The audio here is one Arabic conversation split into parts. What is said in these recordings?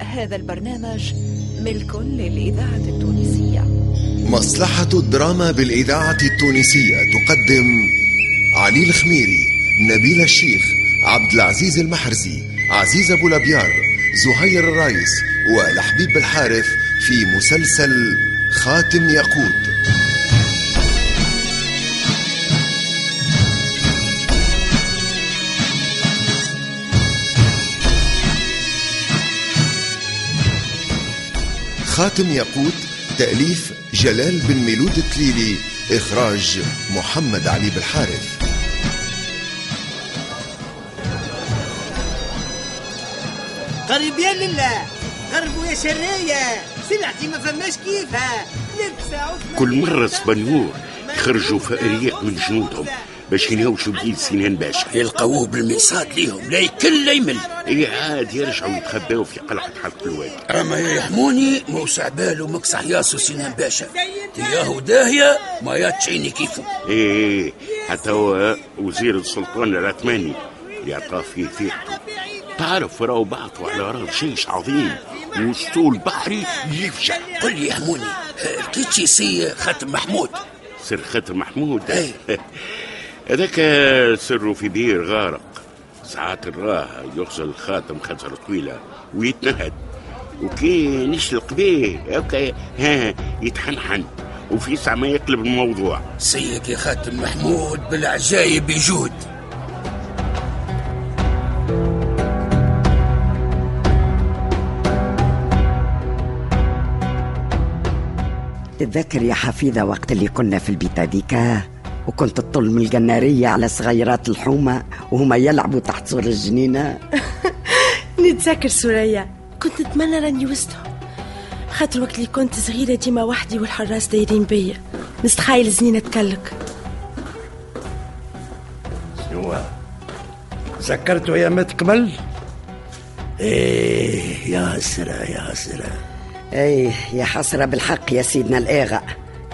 هذا البرنامج ملك للإذاعة التونسية. مصلحة الدراما بالإذاعة التونسية تقدم علي الخميري نبيل الشيخ عبد العزيز المحرزي عزيز أبو لبيار زهير الرايس ولحبيب الحارث في مسلسل خاتم ياقوت. خاتم ياقوت تأليف جلال بن ميلود التليلي إخراج محمد علي بالحارث. قريبين لله قربوا يا شرية سلعتي ما فماش كيفها لبسة كل مرة سبنيور يخرجوا فأريق من جنودهم. باش ينهوشوا بيد سنان باشا يلقوه بالميصاد ليهم لا يكل لا يمل. إي عاد يرجعوا يتخباو في قلعة حلق الوادي اما يا يحموني موسع باله مكسح ياسو سنان باشا ياهو داهية ما ياتشيني كيفه إيه حتى هو وزير السلطان العثماني اللي عطاه فيه ثقته تعرف راهو بعثوا على راس جيش عظيم وأسطول بحري يفجع. قل لي يا حموني لقيت سي خاتم محمود. سر ختم محمود. هذاك سره في بير غارق. ساعات الراه يغسل الخاتم خزر طويلة ويتنهد. وكي نشلق بيه هكا ها يتحنحن. وفي ساعة ما يقلب الموضوع. سيك يا خاتم محمود بالعجايب يجود. تتذكر يا حفيظة وقت اللي كنا في البيت هذيك؟ وكنت تطل من الجنارية على صغيرات الحومة وهما يلعبوا تحت سور الجنينة. نتذكر سوريا كنت نتمنى راني وسطهم خاطر وقت اللي كنت صغيرة ديما وحدي والحراس دايرين بيا. نستخايل زنينة تكلك. شنو؟ سكرتوا يا مات قبل؟ إيه يا حسرة يا حسرة. إيه يا حسرة بالحق يا سيدنا الآغا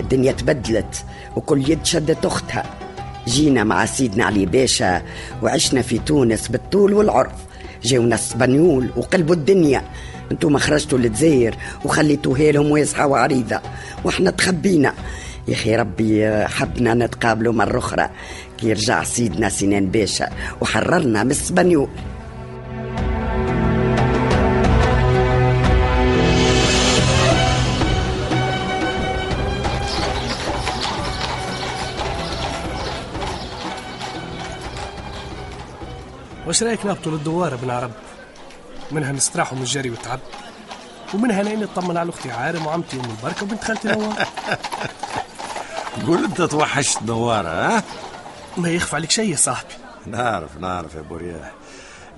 الدنيا تبدلت وكل يد شدت أختها. جينا مع سيدنا علي باشا وعشنا في تونس بالطول والعرض جاونا اسبانيول وقلبوا الدنيا. أنتم خرجتوا للجزائر وخليتوها لهم واسعة وعريضة. وإحنا تخبينا. يا أخي ربي حبنا نتقابلوا مرة أخرى. كي يرجع سيدنا سنان باشا وحررنا من اسبانيول واش رايك نهبطوا للدوار ابن عرب منها نستراحوا من الجري والتعب. ومنها ناني نطمن على أختي عارم وعمتي أم البركة وبنت خالتي نوار. قول أنت توحشت نوارة ها؟ ما يخفى عليك شيء يا صاحبي. نعرف نعرف يا بورياح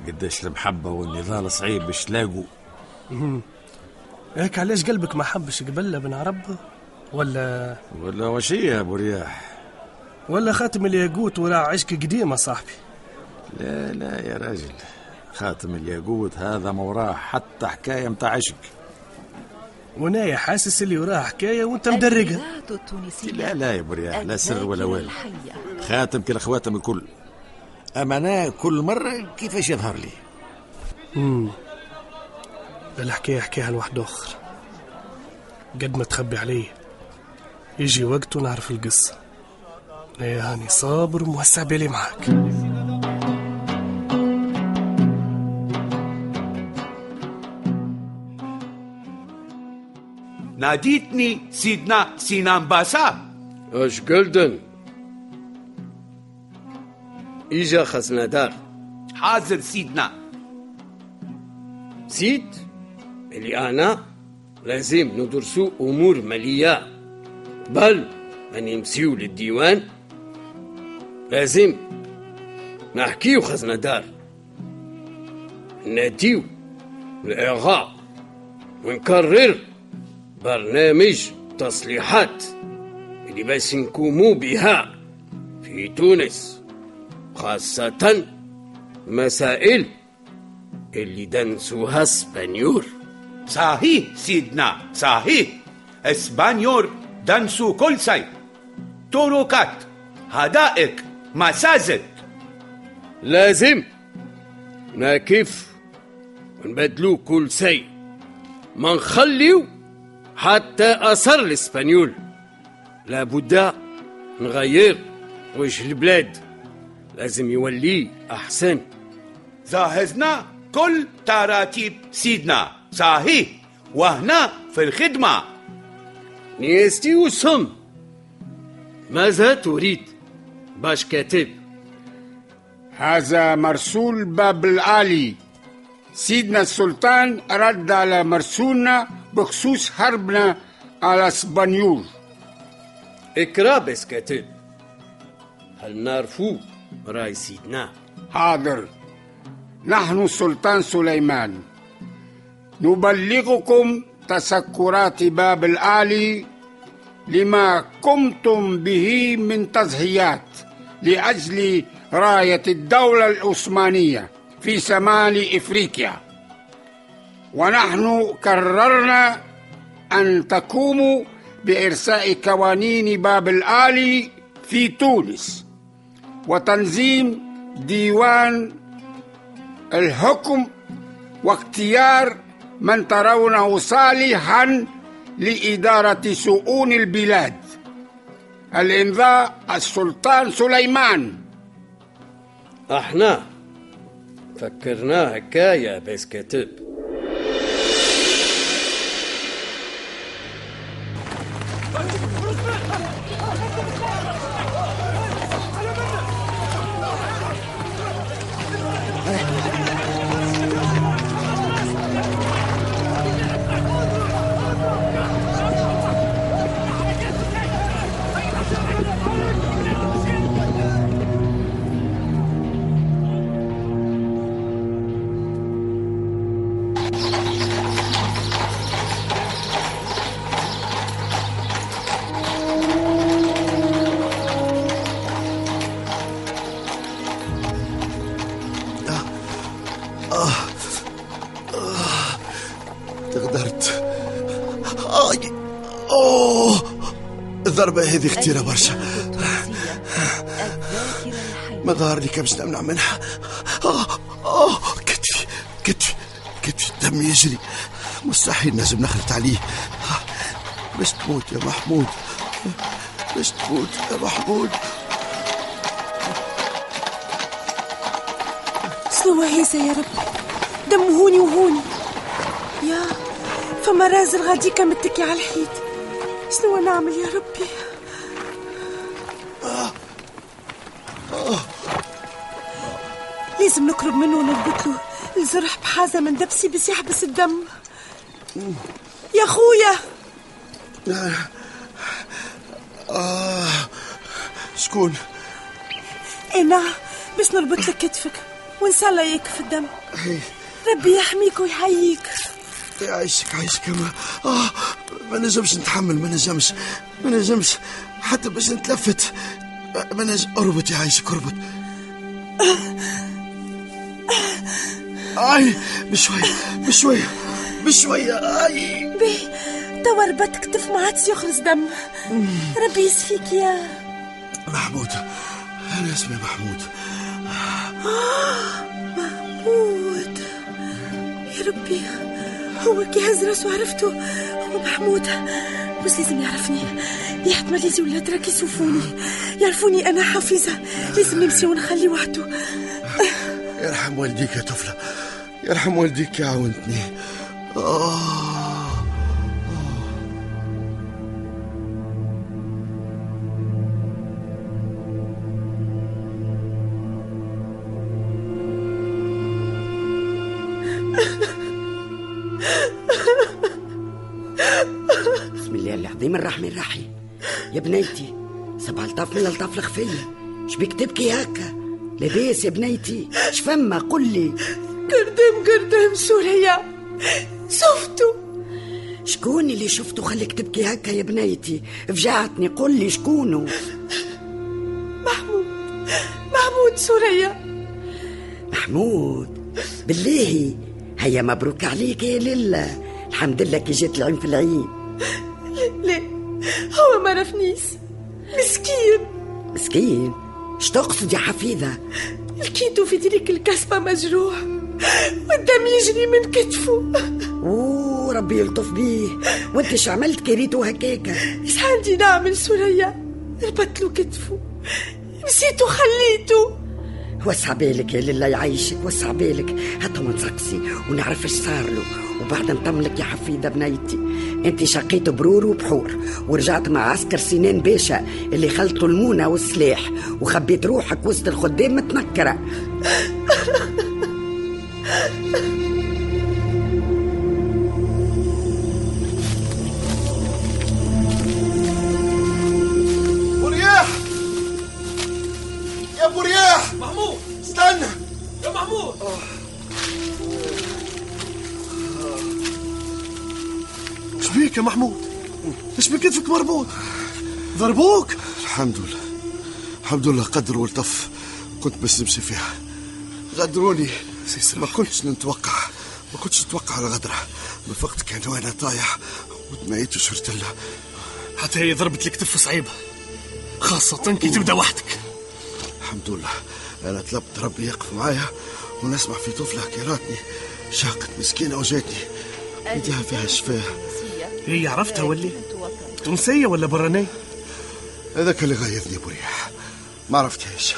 قديش المحبة والنضال صعيب باش تلاقوا هيك علاش قلبك ما حبش قبل ابن عرب؟ ولا ولا وش هي يا بورياح ولا خاتم الياقوت ولا عشق قديمه صاحبي. لا لا يا راجل. خاتم الياقوت هذا ما وراه حتى حكاية متاع عشق ونايا حاسس اللي وراها حكاية وانت التونسية لا لا يا بورياح لا سر ولا والو. خاتم كالخواتم الكل. أما أنا كل مرة كيفاش يظهر لي؟ الحكاية حكاها لواحد آخر. قد ما تخبي علي يجي وقت ونعرف القصة. يا هاني صابر وموسع بالي معاك. ناديتني سيدنا سينان باسا. اش قلدن إجا خزندار حاضر سيدنا. سيد اللي أنا لازم ندرسو أمور مالية بل ما نمسيو للديوان لازم نحكيو خزندار ناديو الإغاء ونكرر برنامج تصليحات اللي نقوموا بها في تونس خاصة مسائل اللي دنسوها اسبانيور صحيح سيدنا صحيح. اسبانيور دانسو كل شيء. طرقات حدائق مساجد. لازم نكيف ونبدلو كل شيء. ما نخليو حتى أثر الإسبانيول. لابد نغير وجه البلاد. لازم يولي أحسن. جهزنا كل تراتيب سيدنا. صحيح. وهنا في الخدمة. نيستي وسم. ماذا تريد؟ باش كاتب. هذا مرسول باب الآلي سيدنا السلطان رد على مرسولنا بخصوص حربنا على اسبانيول. اقرا بس كاتب. هل نعرفو راي سيدنا؟ حاضر. نحن السلطان سليمان. نبلغكم تسكرات باب الآلي لما قمتم به من تضحيات لأجل راية الدولة العثمانية في شمال إفريقيا. ونحن قررنا أن تقوموا بإرساء قوانين باب الآلي في تونس وتنظيم ديوان الحكم واختيار من ترونه صالحا لإدارة شؤون البلاد. الإمضاء السلطان سليمان. أحنا فكرناها كايا بس كاتب الضربة هذه كثيرة برشا ما ظهر لي كمش نمنع منها آه. آه. كتفي كتفي كتفي الدم يجري مستحيل لازم نخلط عليه آه. باش تموت يا محمود باش تموت يا محمود شنو هيزة يا رب دم هوني وهوني يا فما رازل غاديكا متكي على الحيط شنو نعمل يا ربي؟ لازم نقرب منه ونربط له الجرح بحازة من دبسي بس يحبس الدم. يا خويا! آه. شكون؟ أنا باش نربط لك كتفك شاء الله يكف الدم. ربي يحميك ويحييك. يعيشك عايشك ما. آه ما نجمش نتحمل ما نجمش ما نجمش حتى باش نتلفت. ما نجم أربط يا عايشك أربط. آي بشوية بشوية بشوية آي. بي توا ربط كتف ما عادش يخرج دم. ربي يسفيك يا. محمود أنا اسمي محمود. محمود. يا ربي. هو كي هز راسو عرفته هو محمود. بس لازم يعرفني. يحتمل لي ولاد راك يشوفوني يعرفوني أنا حافظة. لازم نمشي ونخلي وحده. يرحم والديك يا طفلة. يرحم والديك يا عاونتني. آه. بسم الله العظيم الرحمن الرحيم. يا بنيتي سبع ألطاف من ألطاف الخفية. شبيك تبكي هكا؟ لاباس يا بنيتي. شفما قل لي. قردم قردم سوريا. شفتو؟ شكون اللي شفته؟ خليك تبكي هكا يا بنيتي. فجعتني قل لي شكونه محمود. محمود سوريا. محمود بالله. هيا مبروك عليك يا لله الحمد لله كي جيت العين في العين لا هو ما عرفنيش مسكين. مسكين؟ اش تقصد يا حفيظة لقيته في تلك الكسبة مجروح. والدم يجري من كتفه. أوه ربي يلطف بيه. وانت شو عملت كريتو هكاكا إيش عندي نعمل سوريا؟ ربطت له كتفه. نسيته خليته وسع بالك يا لله يعيشك وسع بالك. هاتوا منسقسي ونعرف إيش صار له. وبعد نطملك يا حفيدة بنيتي. أنت شقيت برور وبحور ورجعت مع عسكر سنان باشا اللي خلطوا المونة والسلاح وخبيت روحك وسط الخدام متنكرة. بيك يا محمود. إيش بكتفك مربوط؟ ضربوك؟ الحمد لله. الحمد لله قدر والطف كنت بس نمشي فيها. غدروني. ما كنتش نتوقع. ما كنتش نتوقع على غدرة. ما فقت كان وأنا طايح. ودمعيت وشرت لها حتى هي ضربت لك كتف صعيبة. خاصة كي تبدأ وحدك. الحمد لله. أنا طلبت ربي يقف معايا ونسمع في طفلة كيراتني. شاقت مسكينة وجاتني. إيديها فيها شفاه هي عرفتها ولا تونسية ولا برانية؟ هذاك اللي غايظني بريح. ما عرفتهاش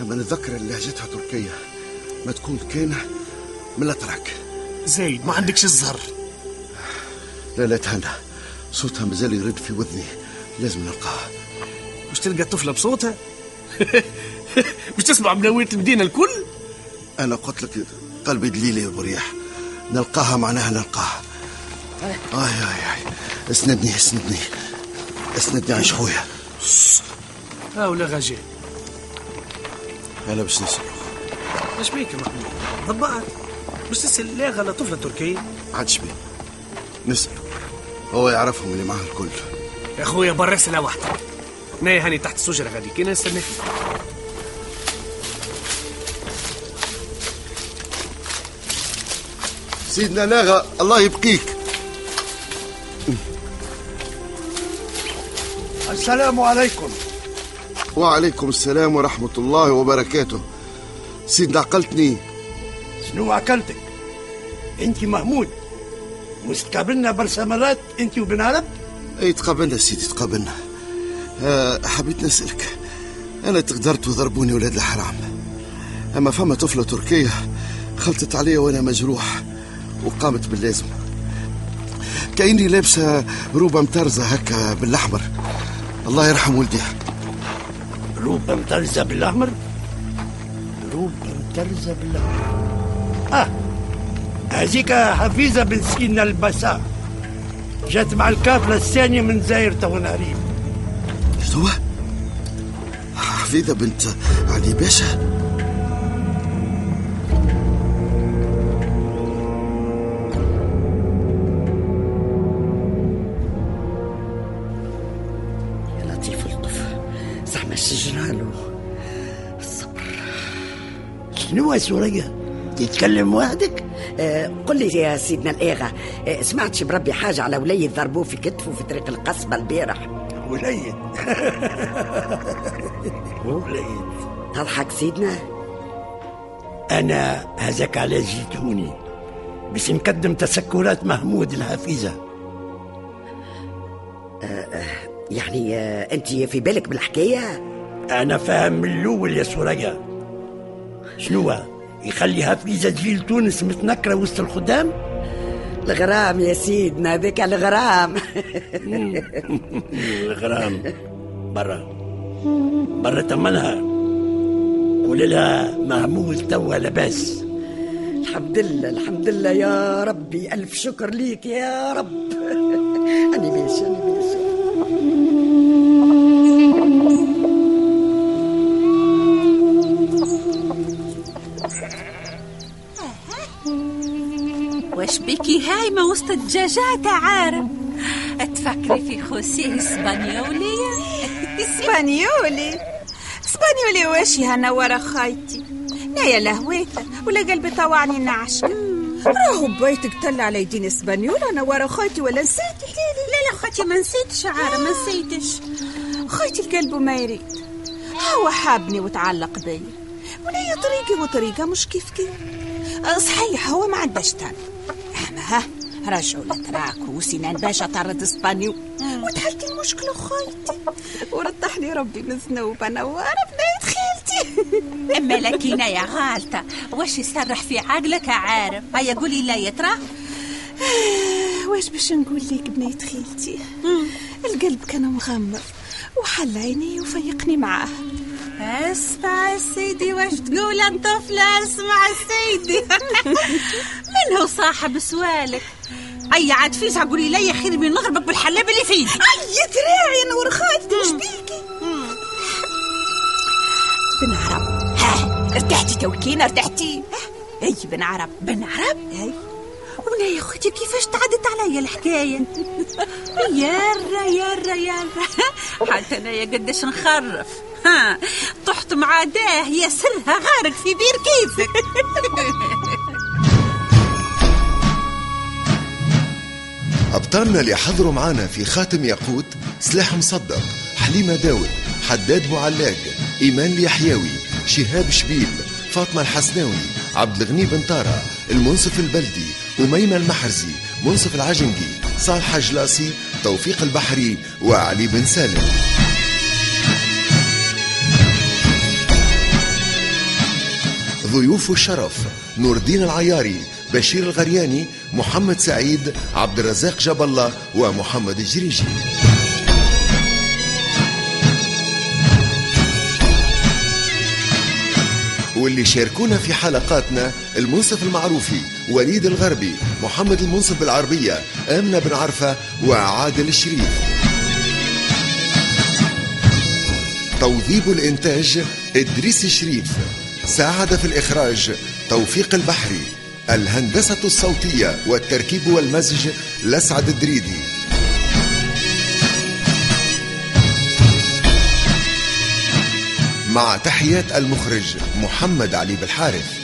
اما نتذكر اللي لهجتها تركية ما تكون كان من الاتراك زايد ما عندكش الزهر. لا لا تهنى. صوتها مازال يرد في وذني. لازم نلقاها مش تلقى الطفلة بصوتها؟ مش تسمع مناوية المدينة الكل؟ أنا قلت لك قلبي دليلي يا بريح. نلقاها معناها نلقاها آي آي آي اسندني اسندني اسندني عيش خويا ها ولا غاجي. أنا باش نصرخ إيش بيك يا محمود؟ ضبعت مش تسأل لا غلا طفلة تركية عادش بيه نسأل. هو يعرفهم اللي معاه الكل. يا اخويا برا سلا وحدك ناي هاني تحت الشجرة غادي. كي نستناك سيدنا ناغا الله يبقيك. السلام عليكم. وعليكم السلام ورحمة الله وبركاته. سيدنا عقلتني شنو عقلتك أنت محمود مستقابلنا برشا مرات أنت وبن عرب؟ أي تقابلنا سيدي تقابلنا. أه حبيت نسألك. أنا تقدرت وضربوني ولاد الحرام. أما فما طفلة تركية خلطت عليا وأنا مجروح وقامت باللازم. كأني لابسة روبة مترزة هكا بالأحمر. الله يرحم ولدي روبة مترزة بالأحمر روبة مترزة بالأحمر آه هذيك حفيظة بن سينا البساء جات مع الكافلة الثانية من زاير تو نارين شنو حفيظة بنت علي باشا. شنو يا سوريا تتكلم وحدك؟ آه قل لي يا سيدنا الآغا آه سمعتش بربي حاجة على وليد ضربوه في كتفه في طريق القصبة البارح؟ وليد. وليد. تضحك سيدنا؟ أنا هذاك على جيتوني باش نقدم تسكرات محمود الحفيظة آه آه يعني آه أنت في بالك بالحكاية؟ أنا فاهم من الأول يا سوريا شنو يخلي حفيظة تجي لتونس متنكرة وسط الخدام؟ الغرام يا سيدنا ذاك الغرام. الغرام. برا. برا تمنها قول لها محمود توا لاباس. الحمد لله الحمد لله يا ربي. ألف شكر ليك يا رب. أنا ماشي أنا ماشي. بيكي هايمة وسط الدجاجات عارة تفكري في خوسيه إسبانيولي؟ إسبانيولي؟ إسبانيولي واش يا نورة خايتي؟ لا يا لهويته ولا قلبي طوعني نعشك راهو بيتك طلع على يدين اسبانيولا نورة خايتي ولا نسيتي لا لا خايتي ما نسيتش عارة ما نسيتش. خايتي القلب ما يريد. هو حابني وتعلق بيا ولا طريقي وطريقة مش كيف كيف. صحيح هو ما عندهاش تاني. اما ها؟ رجعوا لتراك وسنان باشا طرد اسبانيو وتحلتي المشكلة خايتي ورطحني ربي من ذنوب أنا وأنا بنيت خيلتي أما لكينا يا غالطة واش يسرح في عقلك عارف؟ هيا قولي لا يترى واش باش نقول لك بنيت خيلتي القلب كان مغمر وحل عيني وفيقني معاه. اسمع سيدي واش تقول أنت طفلة؟ اسمع سيدي. من هو صاحب سوالك. أي عاد فيسع قولي لي خير من نغربك بالحلاب اللي فيه أي تراعي أنا ورخاتي مش بيكي؟ بن عرب ها ارتحتي توكينا ارتحتي. أي بن عرب بن عرب أي. ولا يا أختي كيفاش تعدت عليا الحكاية؟ يارا يارا يارا حتى أنا يا قداش نخرف. ها طحت مع داه يا سرها غارق في بير كيفك. أبطالنا اللي حضروا معانا في خاتم ياقوت سلاح مصدق حليمة داود حداد معلاق إيمان اليحيوي شهاب شبيل فاطمة الحسناوي عبد الغني بن طارة المنصف البلدي أميمة المحرزي منصف العجنقي صالح جلاسي توفيق البحري وعلي بن سالم. ضيوف الشرف نور الدين العياري بشير الغرياني محمد سعيد عبد الرزاق جاب الله ومحمد الجريجي. واللي شاركونا في حلقاتنا المنصف المعروفي وليد الغربي محمد المنصف بالعربية آمنة بن عرفة وعادل الشريف. توظيب الإنتاج إدريس الشريف. ساعد في الإخراج توفيق البحري. الهندسة الصوتية والتركيب والمزج لسعد الدريدي. مع تحيات المخرج محمد علي بالحارث.